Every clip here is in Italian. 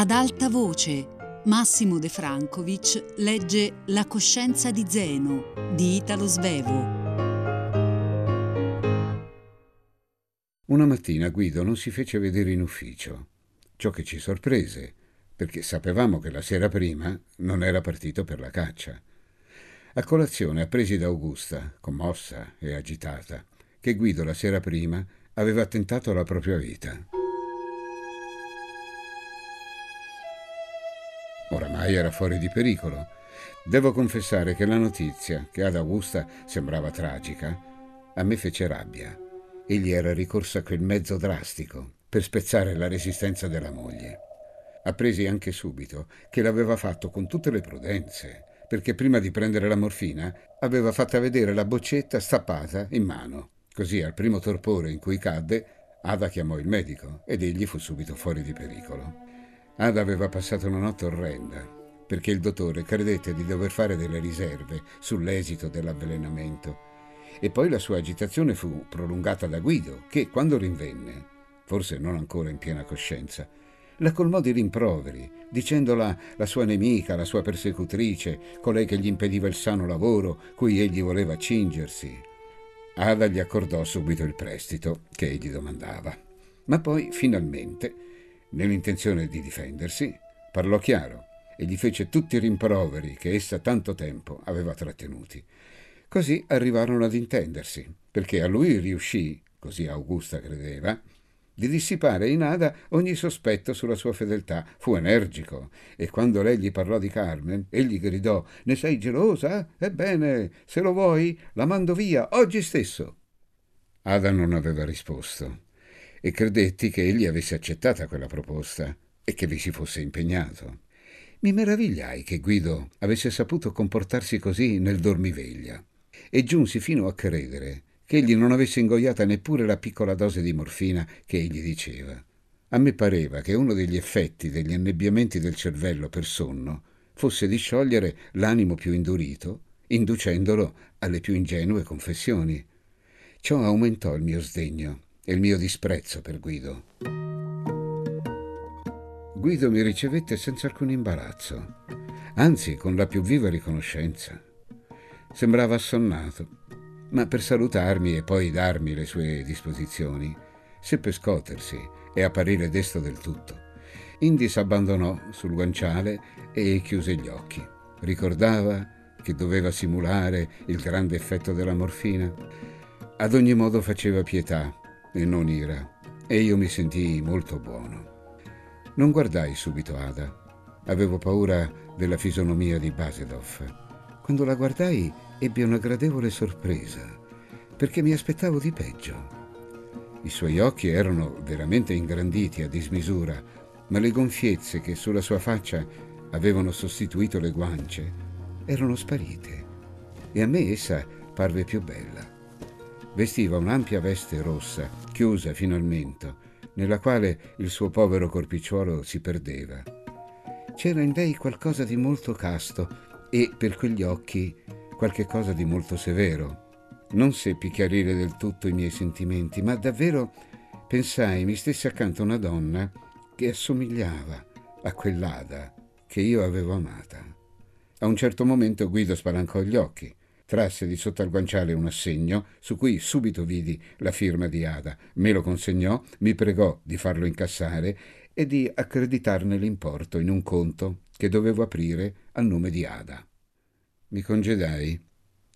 Ad alta voce, Massimo De Francovic legge La coscienza di Zeno di Italo Svevo. Una mattina Guido non si fece vedere in ufficio, ciò che ci sorprese, perché sapevamo che la sera prima non era partito per la caccia. A colazione appresi da Augusta, commossa e agitata, che Guido la sera prima aveva tentato la propria vita. Oramai era fuori di pericolo. Devo confessare che la notizia, che ad Augusta sembrava tragica, a me fece rabbia. Egli era ricorso a quel mezzo drastico per spezzare la resistenza della moglie. Appresi anche subito che l'aveva fatto con tutte le prudenze, perché prima di prendere la morfina aveva fatta vedere la boccetta stappata in mano. Così al primo torpore in cui cadde, Ada chiamò il medico ed egli fu subito fuori di pericolo. Ada aveva passato una notte orrenda, perché il dottore credette di dover fare delle riserve sull'esito dell'avvelenamento. E poi la sua agitazione fu prolungata da Guido, che quando rinvenne, forse non ancora in piena coscienza, la colmò di rimproveri, dicendola la sua nemica, la sua persecutrice, colei che gli impediva il sano lavoro cui egli voleva cingersi. Ada gli accordò subito il prestito che egli domandava. Ma poi, finalmente, Nell'intenzione di difendersi, parlò chiaro e gli fece tutti i rimproveri che essa tanto tempo aveva trattenuti. Così arrivarono ad intendersi, perché a lui riuscì, così Augusta credeva, di dissipare in Ada ogni sospetto sulla sua fedeltà. Fu energico e quando lei gli parlò di Carmen, egli gridò: Ne sei gelosa? Ebbene, se lo vuoi, la mando via oggi stesso. Ada non aveva risposto e credetti che egli avesse accettata quella proposta e che vi si fosse impegnato. Mi meravigliai che Guido avesse saputo comportarsi così nel dormiveglia e giunsi fino a credere che egli non avesse ingoiata neppure la piccola dose di morfina che egli diceva. A me pareva che uno degli effetti degli annebbiamenti del cervello per sonno fosse di sciogliere l'animo più indurito, inducendolo alle più ingenue confessioni. Ciò aumentò il mio sdegno e il mio disprezzo per Guido. Guido mi ricevette senza alcun imbarazzo, anzi con la più viva riconoscenza. Sembrava assonnato, ma per salutarmi e poi darmi le sue disposizioni, seppe scotersi e apparire desto del tutto. Indi s'abbandonò sul guanciale e chiuse gli occhi. Ricordava che doveva simulare il grande effetto della morfina. Ad ogni modo faceva pietà e non ira, e io mi sentii molto buono. Non guardai subito Ada. Avevo paura della fisonomia di Basedov. Quando la guardai ebbi una gradevole sorpresa, perché mi aspettavo di peggio. I suoi occhi erano veramente ingranditi a dismisura, ma le gonfiezze che sulla sua faccia avevano sostituito le guance erano sparite e a me essa parve più bella. Vestiva un'ampia veste rossa, chiusa fino al mento, nella quale il suo povero corpicciuolo si perdeva. C'era in lei qualcosa di molto casto e, per quegli occhi, qualche cosa di molto severo. Non seppi chiarire del tutto i miei sentimenti, ma davvero pensai mi stesse accanto una donna che assomigliava a quell'ada che io avevo amata. A un certo momento Guido spalancò gli occhi trasse di sotto al guanciale un assegno su cui subito vidi la firma di Ada. Me lo consegnò, mi pregò di farlo incassare e di accreditarne l'importo in un conto che dovevo aprire a nome di Ada. Mi congedai.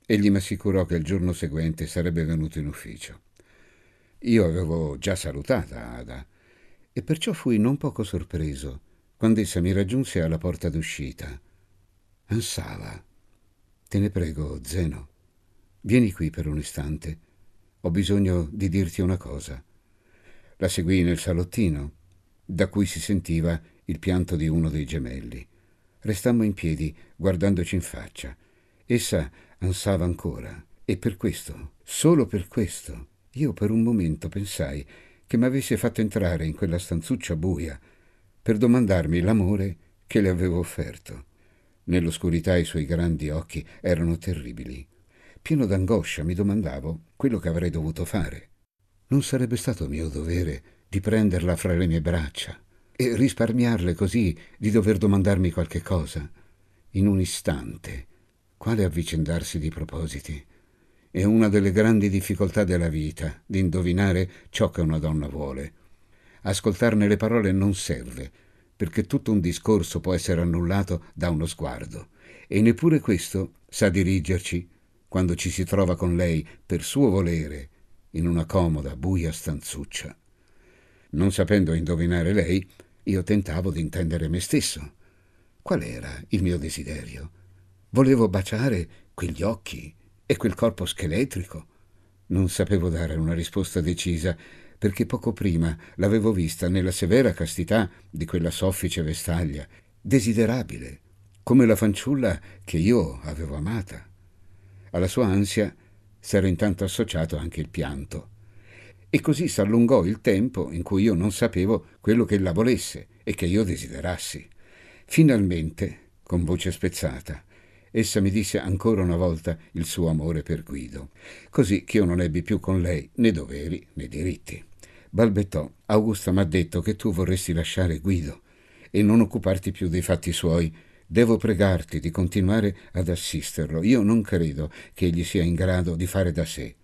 Egli mi assicurò che il giorno seguente sarebbe venuto in ufficio. Io avevo già salutata Ada e perciò fui non poco sorpreso quando essa mi raggiunse alla porta d'uscita. Ansava Te ne prego, Zeno, vieni qui per un istante. Ho bisogno di dirti una cosa. La seguì nel salottino, da cui si sentiva il pianto di uno dei gemelli. Restammo in piedi, guardandoci in faccia. Essa ansava ancora, e per questo, solo per questo, io per un momento pensai che mi avesse fatto entrare in quella stanzuccia buia per domandarmi l'amore che le avevo offerto. Nell'oscurità i suoi grandi occhi erano terribili. Pieno d'angoscia mi domandavo quello che avrei dovuto fare. Non sarebbe stato mio dovere di prenderla fra le mie braccia, e risparmiarle così di dover domandarmi qualche cosa. In un istante. Quale avvicendarsi di propositi? È una delle grandi difficoltà della vita, di indovinare ciò che una donna vuole. Ascoltarne le parole non serve, perché tutto un discorso può essere annullato da uno sguardo, e neppure questo sa dirigerci quando ci si trova con lei per suo volere in una comoda, buia stanzuccia. Non sapendo indovinare lei, io tentavo di intendere me stesso. Qual era il mio desiderio? Volevo baciare quegli occhi e quel corpo scheletrico. Non sapevo dare una risposta decisa, perché poco prima l'avevo vista nella severa castità di quella soffice vestaglia, desiderabile, come la fanciulla che io avevo amata. Alla sua ansia s'era intanto associato anche il pianto. E così s'allungò il tempo in cui io non sapevo quello che ella volesse e che io desiderassi. Finalmente, con voce spezzata, essa mi disse ancora una volta il suo amore per Guido, così che io non ebbi più con lei né doveri né diritti. Balbettò, Augusta m'ha detto che tu vorresti lasciare Guido e non occuparti più dei fatti suoi. Devo pregarti di continuare ad assisterlo. Io non credo che egli sia in grado di fare da sé.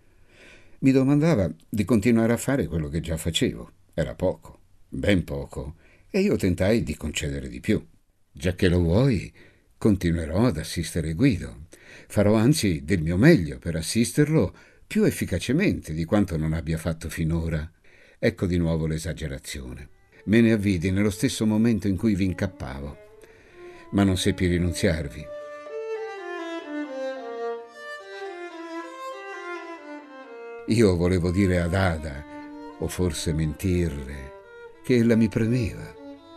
Mi domandava di continuare a fare quello che già facevo. Era poco, ben poco, e io tentai di concedere di più. Già che lo vuoi, continuerò ad assistere Guido. Farò anzi del mio meglio per assisterlo più efficacemente di quanto non abbia fatto finora. Ecco di nuovo l'esagerazione. Me ne avvidi nello stesso momento in cui vi incappavo, ma non seppi rinunziarvi. Io volevo dire ad Ada, o forse mentirle, che ella mi premeva.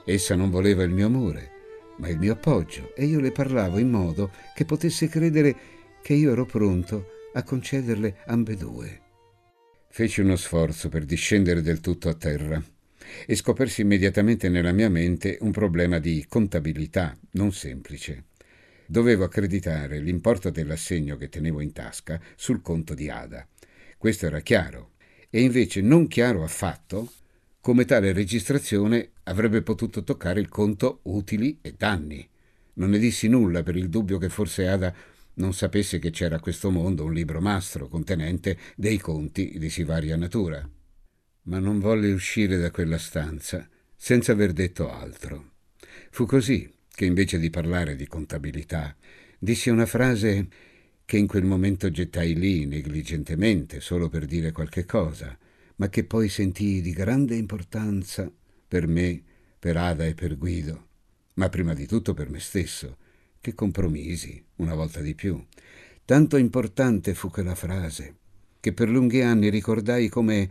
Essa non voleva il mio amore, ma il mio appoggio e io le parlavo in modo che potesse credere che io ero pronto a concederle ambedue. Feci uno sforzo per discendere del tutto a terra e scopersi immediatamente nella mia mente un problema di contabilità non semplice. Dovevo accreditare l'importo dell'assegno che tenevo in tasca sul conto di Ada. Questo era chiaro, e invece non chiaro affatto come tale registrazione avrebbe potuto toccare il conto utili e danni. Non ne dissi nulla per il dubbio che forse Ada non sapesse che c'era a questo mondo un libro mastro contenente dei conti di si varia natura. Ma non volle uscire da quella stanza senza aver detto altro. Fu così che invece di parlare di contabilità dissi una frase che in quel momento gettai lì negligentemente solo per dire qualche cosa, ma che poi sentii di grande importanza per me, per Ada e per Guido, ma prima di tutto per me stesso, che compromisi una volta di più. Tanto importante fu quella frase, che per lunghi anni ricordai come,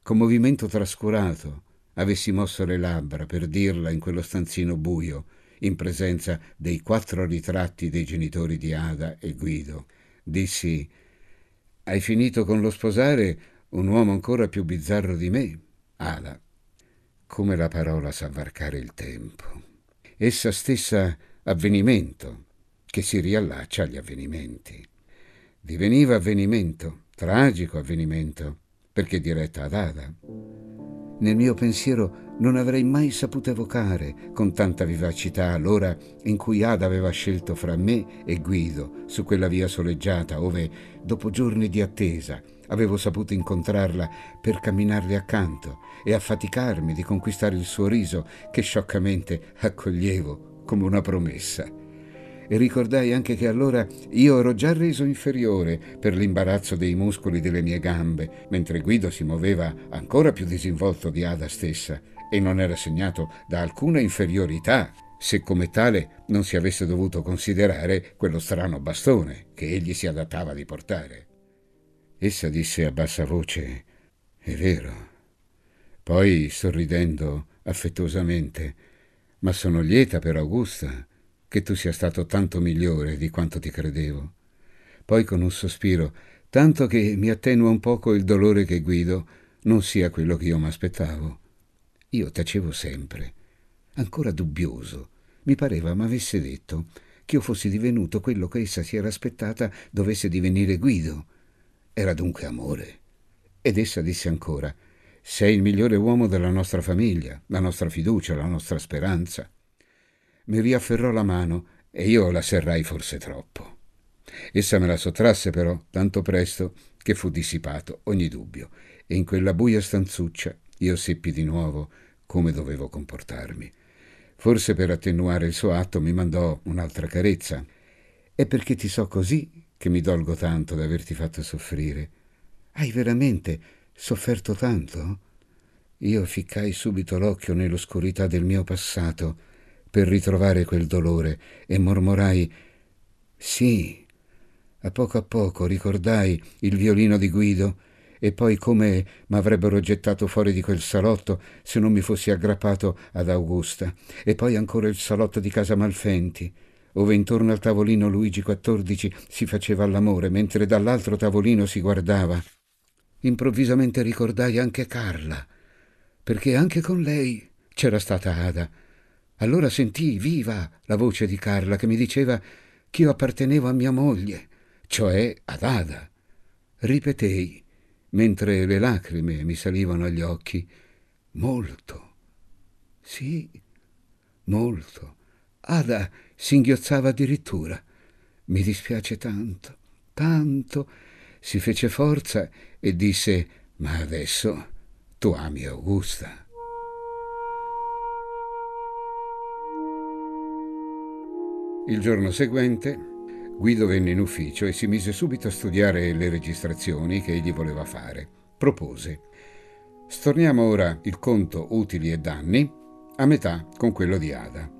con movimento trascurato, avessi mosso le labbra per dirla in quello stanzino buio, in presenza dei quattro ritratti dei genitori di Ada e Guido. Dissi, hai finito con lo sposare un uomo ancora più bizzarro di me, Ada. Come la parola sa varcare il tempo. Essa stessa avvenimento, che si riallaccia agli avvenimenti. Diveniva avvenimento, tragico avvenimento, perché diretta ad Ada. Nel mio pensiero non avrei mai saputo evocare con tanta vivacità l'ora in cui Ada aveva scelto fra me e Guido su quella via soleggiata, ove, dopo giorni di attesa, avevo saputo incontrarla per camminarle accanto e affaticarmi di conquistare il suo riso che scioccamente accoglievo come una promessa. E ricordai anche che allora io ero già reso inferiore per l'imbarazzo dei muscoli delle mie gambe, mentre Guido si muoveva ancora più disinvolto di Ada stessa e non era segnato da alcuna inferiorità, se come tale non si avesse dovuto considerare quello strano bastone che egli si adattava di portare. Essa disse a bassa voce, è vero. Poi, sorridendo affettuosamente, ma sono lieta per Augusta che tu sia stato tanto migliore di quanto ti credevo. Poi con un sospiro, tanto che mi attenua un poco il dolore che Guido non sia quello che io mi aspettavo. Io tacevo sempre, ancora dubbioso. Mi pareva m'avesse detto che io fossi divenuto quello che essa si era aspettata dovesse divenire Guido. Era dunque amore. Ed essa disse ancora: Sei il migliore uomo della nostra famiglia, la nostra fiducia, la nostra speranza. Mi riafferrò la mano e io la serrai forse troppo. Essa me la sottrasse però tanto presto che fu dissipato ogni dubbio e in quella buia stanzuccia io seppi di nuovo come dovevo comportarmi. Forse per attenuare il suo atto mi mandò un'altra carezza. È perché ti so così che mi dolgo tanto d'averti fatto soffrire. Hai veramente sofferto tanto? Io ficcai subito l'occhio nell'oscurità del mio passato per ritrovare quel dolore e mormorai Sì. A poco a poco ricordai il violino di Guido e poi come m'avrebbero gettato fuori di quel salotto se non mi fossi aggrappato ad Augusta, e poi ancora il salotto di casa Malfenti, ove intorno al tavolino Luigi XIV si faceva l'amore, mentre dall'altro tavolino si guardava. Improvvisamente ricordai anche Carla, perché anche con lei c'era stata Ada. Allora sentii viva la voce di Carla che mi diceva che io appartenevo a mia moglie, cioè ad Ada. Ripetei mentre le lacrime mi salivano agli occhi. Molto. Sì, molto. Ada singhiozzava addirittura. Mi dispiace tanto, tanto. Si fece forza e disse, ma adesso tu ami Augusta. Il giorno seguente Guido venne in ufficio e si mise subito a studiare le registrazioni che egli voleva fare. Propose. Storniamo ora il conto utili e danni a metà con quello di Ada.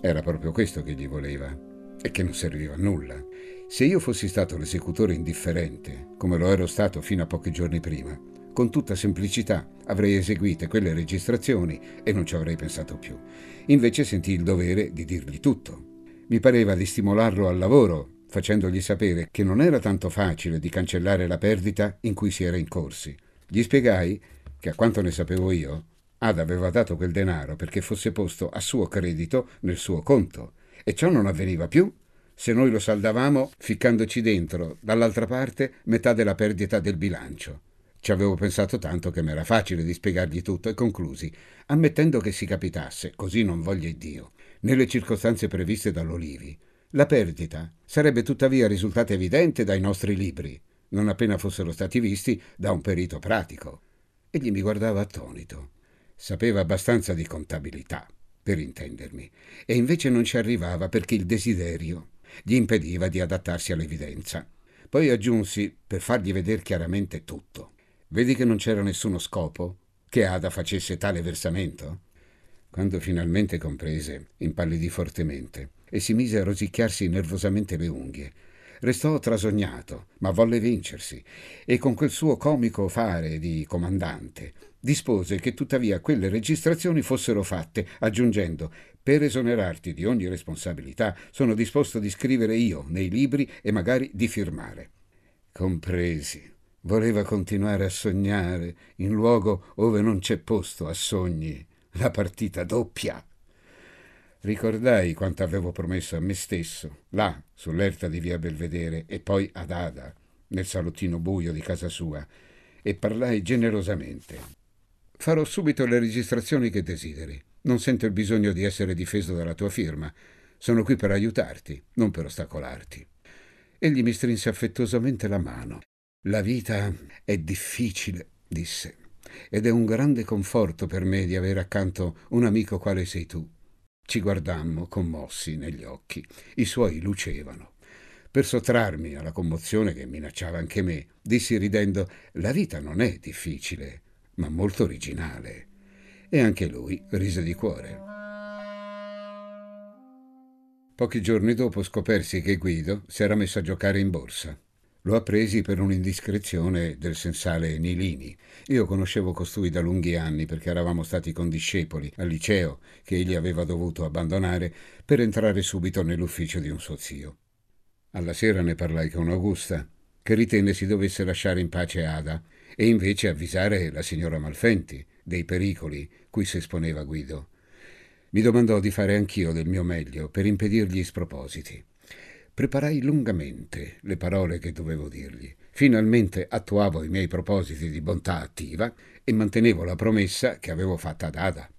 Era proprio questo che gli voleva e che non serviva a nulla. Se io fossi stato l'esecutore indifferente, come lo ero stato fino a pochi giorni prima, con tutta semplicità avrei eseguite quelle registrazioni e non ci avrei pensato più. Invece sentii il dovere di dirgli tutto mi pareva di stimolarlo al lavoro, facendogli sapere che non era tanto facile di cancellare la perdita in cui si era incorsi. Gli spiegai che, a quanto ne sapevo io, Ada aveva dato quel denaro perché fosse posto a suo credito nel suo conto, e ciò non avveniva più se noi lo saldavamo ficcandoci dentro, dall'altra parte, metà della perdita del bilancio. Ci avevo pensato tanto che mi era facile di spiegargli tutto e conclusi, ammettendo che si capitasse, così non voglia Dio, nelle circostanze previste dall'Olivi. La perdita sarebbe tuttavia risultata evidente dai nostri libri, non appena fossero stati visti da un perito pratico. Egli mi guardava attonito. Sapeva abbastanza di contabilità, per intendermi, e invece non ci arrivava perché il desiderio gli impediva di adattarsi all'evidenza. Poi aggiunsi, per fargli vedere chiaramente tutto. Vedi che non c'era nessuno scopo? Che Ada facesse tale versamento? Quando finalmente comprese, impallidì fortemente e si mise a rosicchiarsi nervosamente le unghie. Restò trasognato, ma volle vincersi, e con quel suo comico fare di comandante dispose che tuttavia quelle registrazioni fossero fatte, aggiungendo per esonerarti di ogni responsabilità sono disposto di scrivere io nei libri e magari di firmare. Compresi. Voleva continuare a sognare in luogo ove non c'è posto a sogni la partita doppia. Ricordai quanto avevo promesso a me stesso, là, sull'erta di via Belvedere, e poi ad Ada, nel salottino buio di casa sua, e parlai generosamente. Farò subito le registrazioni che desideri. Non sento il bisogno di essere difeso dalla tua firma. Sono qui per aiutarti, non per ostacolarti. Egli mi strinse affettuosamente la mano. La vita è difficile, disse ed è un grande conforto per me di avere accanto un amico quale sei tu. Ci guardammo commossi negli occhi, i suoi lucevano. Per sottrarmi alla commozione che minacciava anche me, dissi ridendo: La vita non è difficile, ma molto originale. E anche lui rise di cuore. Pochi giorni dopo scopersi che Guido si era messo a giocare in borsa. Lo appresi per un'indiscrezione del sensale Nilini. Io conoscevo costui da lunghi anni perché eravamo stati condiscepoli al liceo che egli aveva dovuto abbandonare per entrare subito nell'ufficio di un suo zio. Alla sera ne parlai con Augusta, che ritenne si dovesse lasciare in pace Ada e invece avvisare la signora Malfenti dei pericoli cui si esponeva Guido. Mi domandò di fare anch'io del mio meglio per impedirgli spropositi. Preparai lungamente le parole che dovevo dirgli. Finalmente attuavo i miei propositi di bontà attiva e mantenevo la promessa che avevo fatta ad Ada.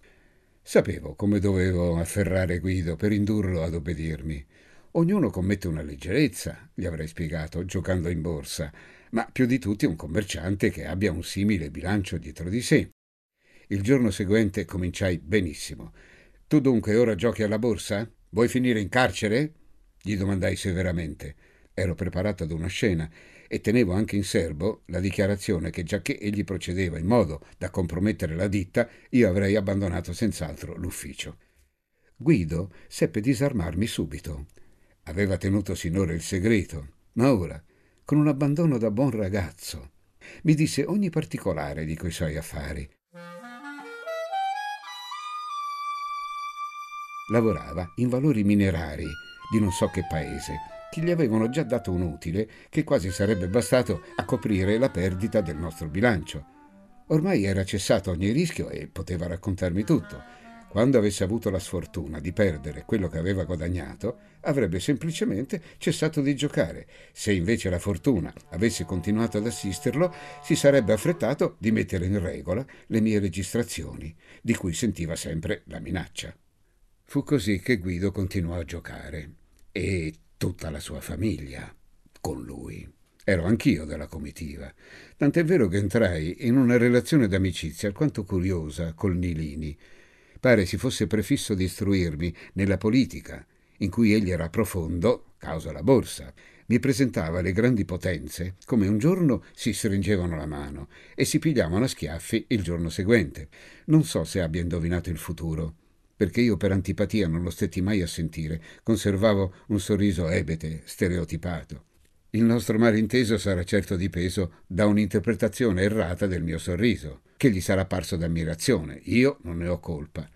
Sapevo come dovevo afferrare Guido per indurlo ad obbedirmi. Ognuno commette una leggerezza, gli avrei spiegato, giocando in borsa, ma più di tutti un commerciante che abbia un simile bilancio dietro di sé. Il giorno seguente cominciai benissimo. Tu dunque ora giochi alla borsa? Vuoi finire in carcere? Gli domandai severamente. Ero preparato ad una scena e tenevo anche in serbo la dichiarazione che giacché egli procedeva in modo da compromettere la ditta, io avrei abbandonato senz'altro l'ufficio. Guido seppe disarmarmi subito. Aveva tenuto sinora il segreto, ma ora, con un abbandono da buon ragazzo, mi disse ogni particolare di quei suoi affari. Lavorava in valori minerari di non so che paese che gli avevano già dato un utile che quasi sarebbe bastato a coprire la perdita del nostro bilancio. Ormai era cessato ogni rischio e poteva raccontarmi tutto. Quando avesse avuto la sfortuna di perdere quello che aveva guadagnato, avrebbe semplicemente cessato di giocare. Se invece la fortuna avesse continuato ad assisterlo, si sarebbe affrettato di mettere in regola le mie registrazioni, di cui sentiva sempre la minaccia. Fu così che Guido continuò a giocare e tutta la sua famiglia con lui. Ero anch'io della comitiva, tant'è vero che entrai in una relazione d'amicizia alquanto curiosa col Nilini. Pare si fosse prefisso di istruirmi nella politica, in cui egli era profondo, causa la borsa. Mi presentava le grandi potenze come un giorno si stringevano la mano e si pigliavano a schiaffi il giorno seguente. Non so se abbia indovinato il futuro perché io per antipatia non lo stetti mai a sentire, conservavo un sorriso ebete, stereotipato. Il nostro malinteso sarà certo dipeso da un'interpretazione errata del mio sorriso, che gli sarà parso d'ammirazione. Io non ne ho colpa.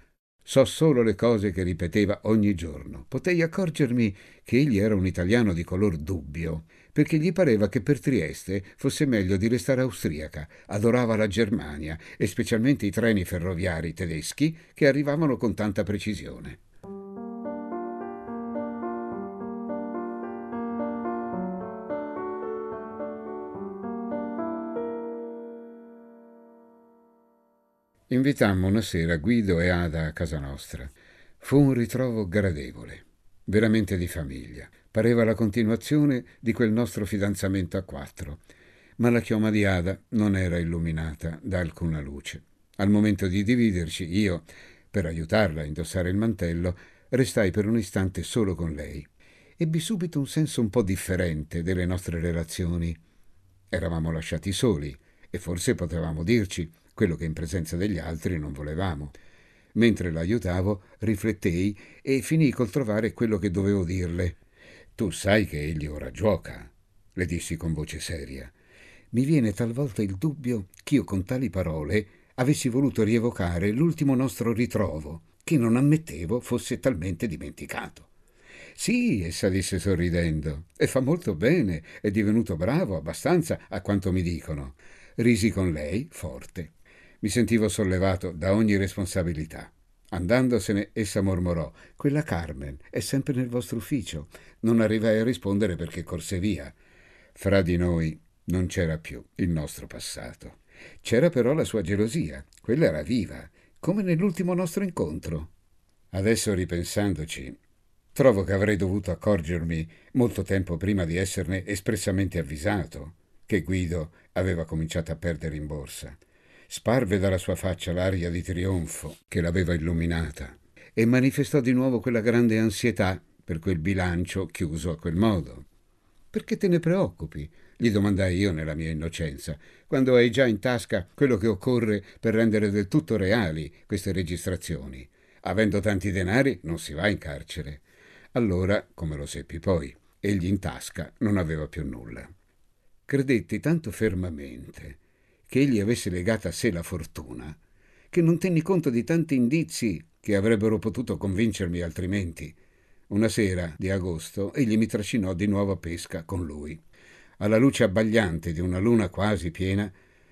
So solo le cose che ripeteva ogni giorno. Potei accorgermi che egli era un italiano di color dubbio, perché gli pareva che per Trieste fosse meglio di restare austriaca. Adorava la Germania e specialmente i treni ferroviari tedeschi che arrivavano con tanta precisione. Invitammo una sera Guido e Ada a casa nostra. Fu un ritrovo gradevole, veramente di famiglia. Pareva la continuazione di quel nostro fidanzamento a quattro. Ma la chioma di Ada non era illuminata da alcuna luce. Al momento di dividerci, io, per aiutarla a indossare il mantello, restai per un istante solo con lei. Ebbi subito un senso un po' differente delle nostre relazioni. Eravamo lasciati soli e forse potevamo dirci quello che in presenza degli altri non volevamo. Mentre l'aiutavo, riflettei e finii col trovare quello che dovevo dirle. Tu sai che egli ora gioca, le dissi con voce seria. Mi viene talvolta il dubbio ch'io con tali parole avessi voluto rievocare l'ultimo nostro ritrovo, che non ammettevo fosse talmente dimenticato. Sì, essa disse sorridendo, e fa molto bene, è divenuto bravo abbastanza a quanto mi dicono. Risi con lei, forte. Mi sentivo sollevato da ogni responsabilità. Andandosene, essa mormorò: Quella Carmen è sempre nel vostro ufficio. Non arrivai a rispondere perché corse via. Fra di noi non c'era più il nostro passato. C'era però la sua gelosia. Quella era viva, come nell'ultimo nostro incontro. Adesso ripensandoci, trovo che avrei dovuto accorgermi molto tempo prima di esserne espressamente avvisato che Guido aveva cominciato a perdere in borsa. Sparve dalla sua faccia l'aria di trionfo che l'aveva illuminata e manifestò di nuovo quella grande ansietà per quel bilancio chiuso a quel modo. Perché te ne preoccupi? gli domandai io nella mia innocenza, quando hai già in tasca quello che occorre per rendere del tutto reali queste registrazioni. Avendo tanti denari non si va in carcere. Allora, come lo seppi poi, egli in tasca non aveva più nulla. Credetti tanto fermamente che egli avesse legata a sé la fortuna, che non tenni conto di tanti indizi che avrebbero potuto convincermi altrimenti. Una sera di agosto egli mi trascinò di nuovo a pesca con lui. Alla luce abbagliante di una luna quasi piena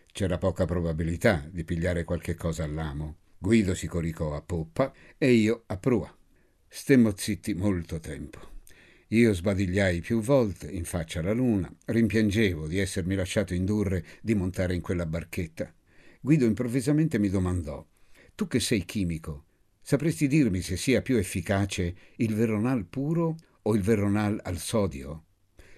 c'era poca probabilità di pigliare qualche cosa all'amo. Guido si coricò a poppa e io a prua. Stemmo zitti molto tempo. Io sbadigliai più volte in faccia alla luna, rimpiangevo di essermi lasciato indurre di montare in quella barchetta. Guido improvvisamente mi domandò: Tu che sei chimico, sapresti dirmi se sia più efficace il veronal puro o il veronal al sodio?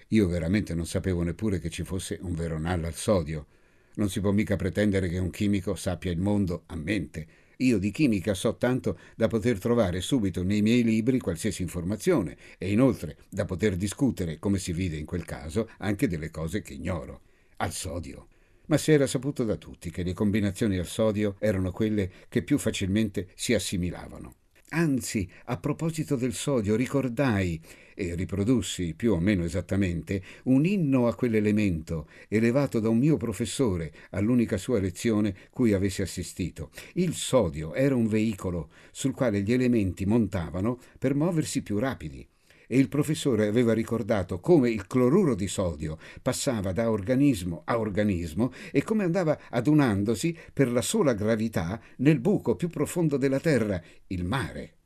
Io veramente non sapevo neppure che ci fosse un veronal al sodio. Non si può mica pretendere che un chimico sappia il mondo a mente. Io di chimica so tanto da poter trovare subito nei miei libri qualsiasi informazione e inoltre da poter discutere, come si vide in quel caso, anche delle cose che ignoro. Al sodio. Ma si era saputo da tutti che le combinazioni al sodio erano quelle che più facilmente si assimilavano. Anzi, a proposito del sodio, ricordai e riprodussi più o meno esattamente un inno a quell'elemento elevato da un mio professore all'unica sua lezione cui avessi assistito. Il sodio era un veicolo sul quale gli elementi montavano per muoversi più rapidi e il professore aveva ricordato come il cloruro di sodio passava da organismo a organismo e come andava adunandosi per la sola gravità nel buco più profondo della Terra, il mare.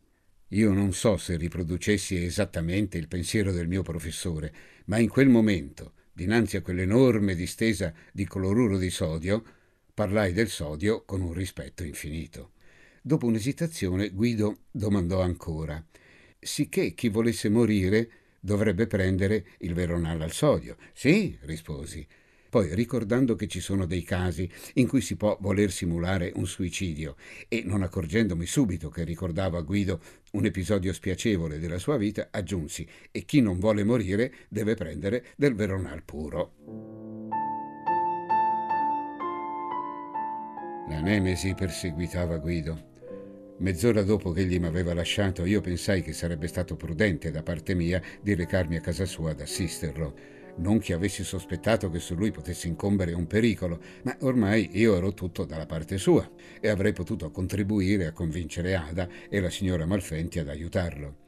Io non so se riproducessi esattamente il pensiero del mio professore, ma in quel momento, dinanzi a quell'enorme distesa di cloruro di sodio, parlai del sodio con un rispetto infinito. Dopo un'esitazione Guido domandò ancora sicché chi volesse morire dovrebbe prendere il veronal al sodio. Sì, risposi. Poi, ricordando che ci sono dei casi in cui si può voler simulare un suicidio e non accorgendomi subito che ricordavo a Guido un episodio spiacevole della sua vita, aggiunsi: e chi non vuole morire deve prendere del veronal puro. La nemesi perseguitava Guido. Mezz'ora dopo che egli mi aveva lasciato, io pensai che sarebbe stato prudente da parte mia di recarmi a casa sua ad assisterlo. Non che avessi sospettato che su lui potesse incombere un pericolo, ma ormai io ero tutto dalla parte sua e avrei potuto contribuire a convincere Ada e la signora Malfenti ad aiutarlo.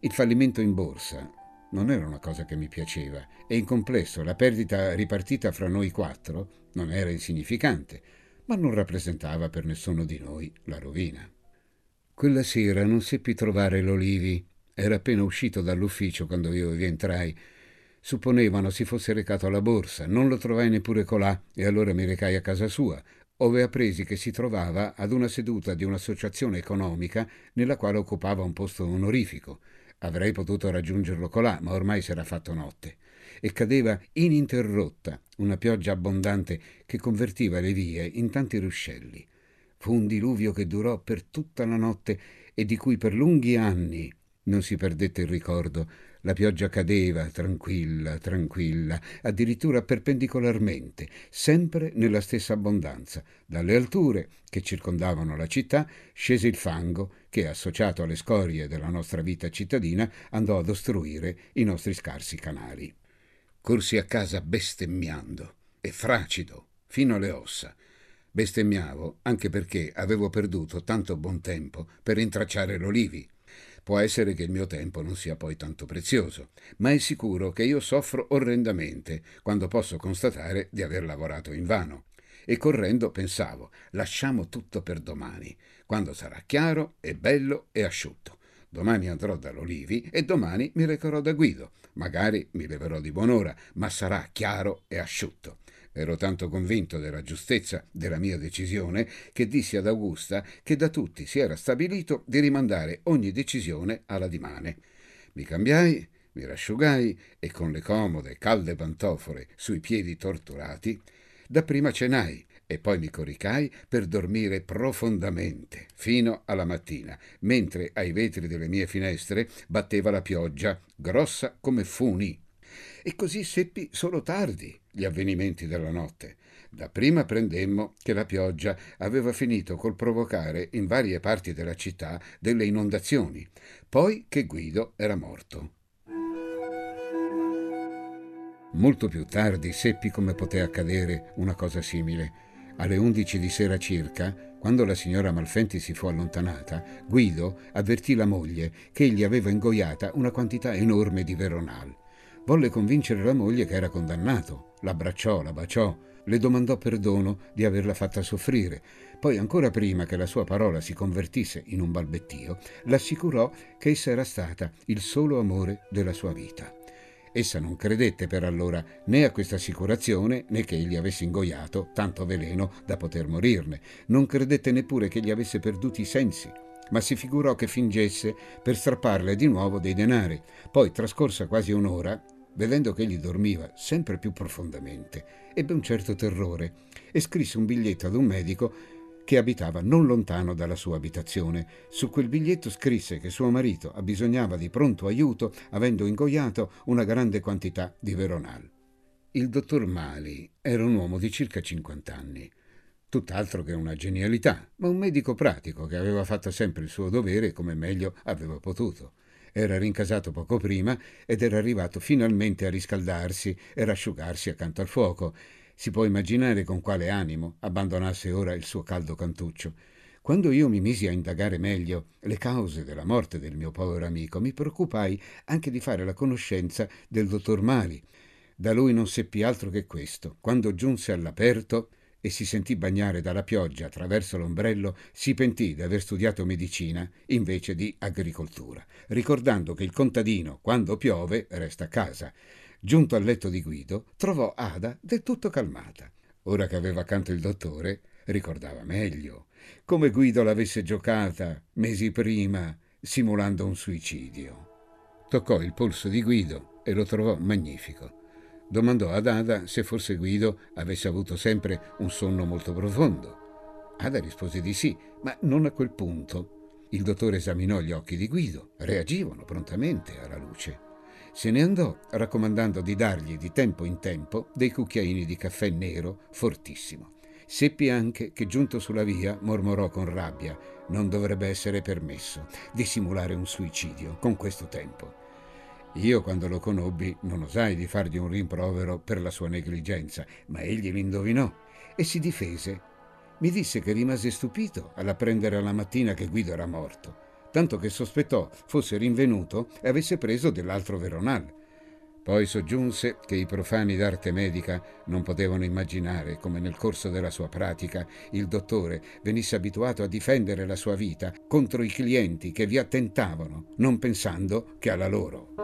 Il fallimento in borsa non era una cosa che mi piaceva e in complesso la perdita ripartita fra noi quattro non era insignificante, ma non rappresentava per nessuno di noi la rovina. Quella sera non seppi trovare l'Olivi. Era appena uscito dall'ufficio quando io vi entrai. Supponevano si fosse recato alla borsa. Non lo trovai neppure colà e allora mi recai a casa sua, ove appresi che si trovava ad una seduta di un'associazione economica nella quale occupava un posto onorifico. Avrei potuto raggiungerlo colà, ma ormai s'era fatto notte e cadeva ininterrotta una pioggia abbondante che convertiva le vie in tanti ruscelli. Fu un diluvio che durò per tutta la notte e di cui per lunghi anni non si perdette il ricordo. La pioggia cadeva tranquilla, tranquilla, addirittura perpendicolarmente, sempre nella stessa abbondanza. Dalle alture che circondavano la città scese il fango che, associato alle scorie della nostra vita cittadina, andò ad ostruire i nostri scarsi canali. Corsi a casa bestemmiando e fracido fino alle ossa Bestemmiavo anche perché avevo perduto tanto buon tempo per intracciare l'olivi. Può essere che il mio tempo non sia poi tanto prezioso, ma è sicuro che io soffro orrendamente quando posso constatare di aver lavorato invano. E correndo pensavo, lasciamo tutto per domani, quando sarà chiaro e bello e asciutto. Domani andrò dall'Olivi e domani mi recherò da Guido. Magari mi leverò di buon'ora, ma sarà chiaro e asciutto. Ero tanto convinto della giustezza della mia decisione che dissi ad Augusta che da tutti si era stabilito di rimandare ogni decisione alla dimane. Mi cambiai, mi rasciugai e con le comode, calde pantofole sui piedi torturati, dapprima cenai e poi mi coricai per dormire profondamente fino alla mattina, mentre ai vetri delle mie finestre batteva la pioggia, grossa come funi. E così seppi solo tardi gli avvenimenti della notte. Dapprima prendemmo che la pioggia aveva finito col provocare in varie parti della città delle inondazioni, poi che Guido era morto. Molto più tardi seppi come poté accadere una cosa simile. Alle undici di sera circa, quando la signora Malfenti si fu allontanata, Guido avvertì la moglie che egli aveva ingoiata una quantità enorme di veronal. Volle convincere la moglie che era condannato, l'abbracciò, la baciò, le domandò perdono di averla fatta soffrire. Poi, ancora prima che la sua parola si convertisse in un balbettio, l'assicurò che essa era stata il solo amore della sua vita. Essa non credette per allora né a questa assicurazione né che egli avesse ingoiato tanto veleno da poter morirne. Non credette neppure che egli avesse perduti i sensi, ma si figurò che fingesse per strapparle di nuovo dei denari. Poi, trascorsa quasi un'ora, vedendo che egli dormiva sempre più profondamente, ebbe un certo terrore e scrisse un biglietto ad un medico che abitava non lontano dalla sua abitazione. Su quel biglietto scrisse che suo marito abbisognava di pronto aiuto, avendo ingoiato una grande quantità di veronal. Il dottor Mali era un uomo di circa 50 anni, tutt'altro che una genialità, ma un medico pratico che aveva fatto sempre il suo dovere come meglio aveva potuto. Era rincasato poco prima ed era arrivato finalmente a riscaldarsi e rasciugarsi accanto al fuoco. Si può immaginare con quale animo abbandonasse ora il suo caldo cantuccio. Quando io mi misi a indagare meglio le cause della morte del mio povero amico, mi preoccupai anche di fare la conoscenza del dottor Mali. Da lui non seppi altro che questo. Quando giunse all'aperto, e si sentì bagnare dalla pioggia attraverso l'ombrello, si pentì di aver studiato medicina invece di agricoltura, ricordando che il contadino, quando piove, resta a casa. Giunto al letto di Guido, trovò Ada del tutto calmata. Ora che aveva accanto il dottore, ricordava meglio come Guido l'avesse giocata mesi prima, simulando un suicidio. Toccò il polso di Guido e lo trovò magnifico. Domandò ad Ada se forse Guido avesse avuto sempre un sonno molto profondo. Ada rispose di sì, ma non a quel punto. Il dottore esaminò gli occhi di Guido, reagivano prontamente alla luce. Se ne andò raccomandando di dargli di tempo in tempo dei cucchiaini di caffè nero fortissimo. Seppi anche che giunto sulla via mormorò con rabbia non dovrebbe essere permesso di simulare un suicidio con questo tempo. Io quando lo conobbi non osai di fargli un rimprovero per la sua negligenza, ma egli mi indovinò e si difese. Mi disse che rimase stupito all'apprendere alla mattina che Guido era morto, tanto che sospettò fosse rinvenuto e avesse preso dell'altro Veronal. Poi soggiunse che i profani d'arte medica non potevano immaginare come nel corso della sua pratica il dottore venisse abituato a difendere la sua vita contro i clienti che vi attentavano, non pensando che alla loro.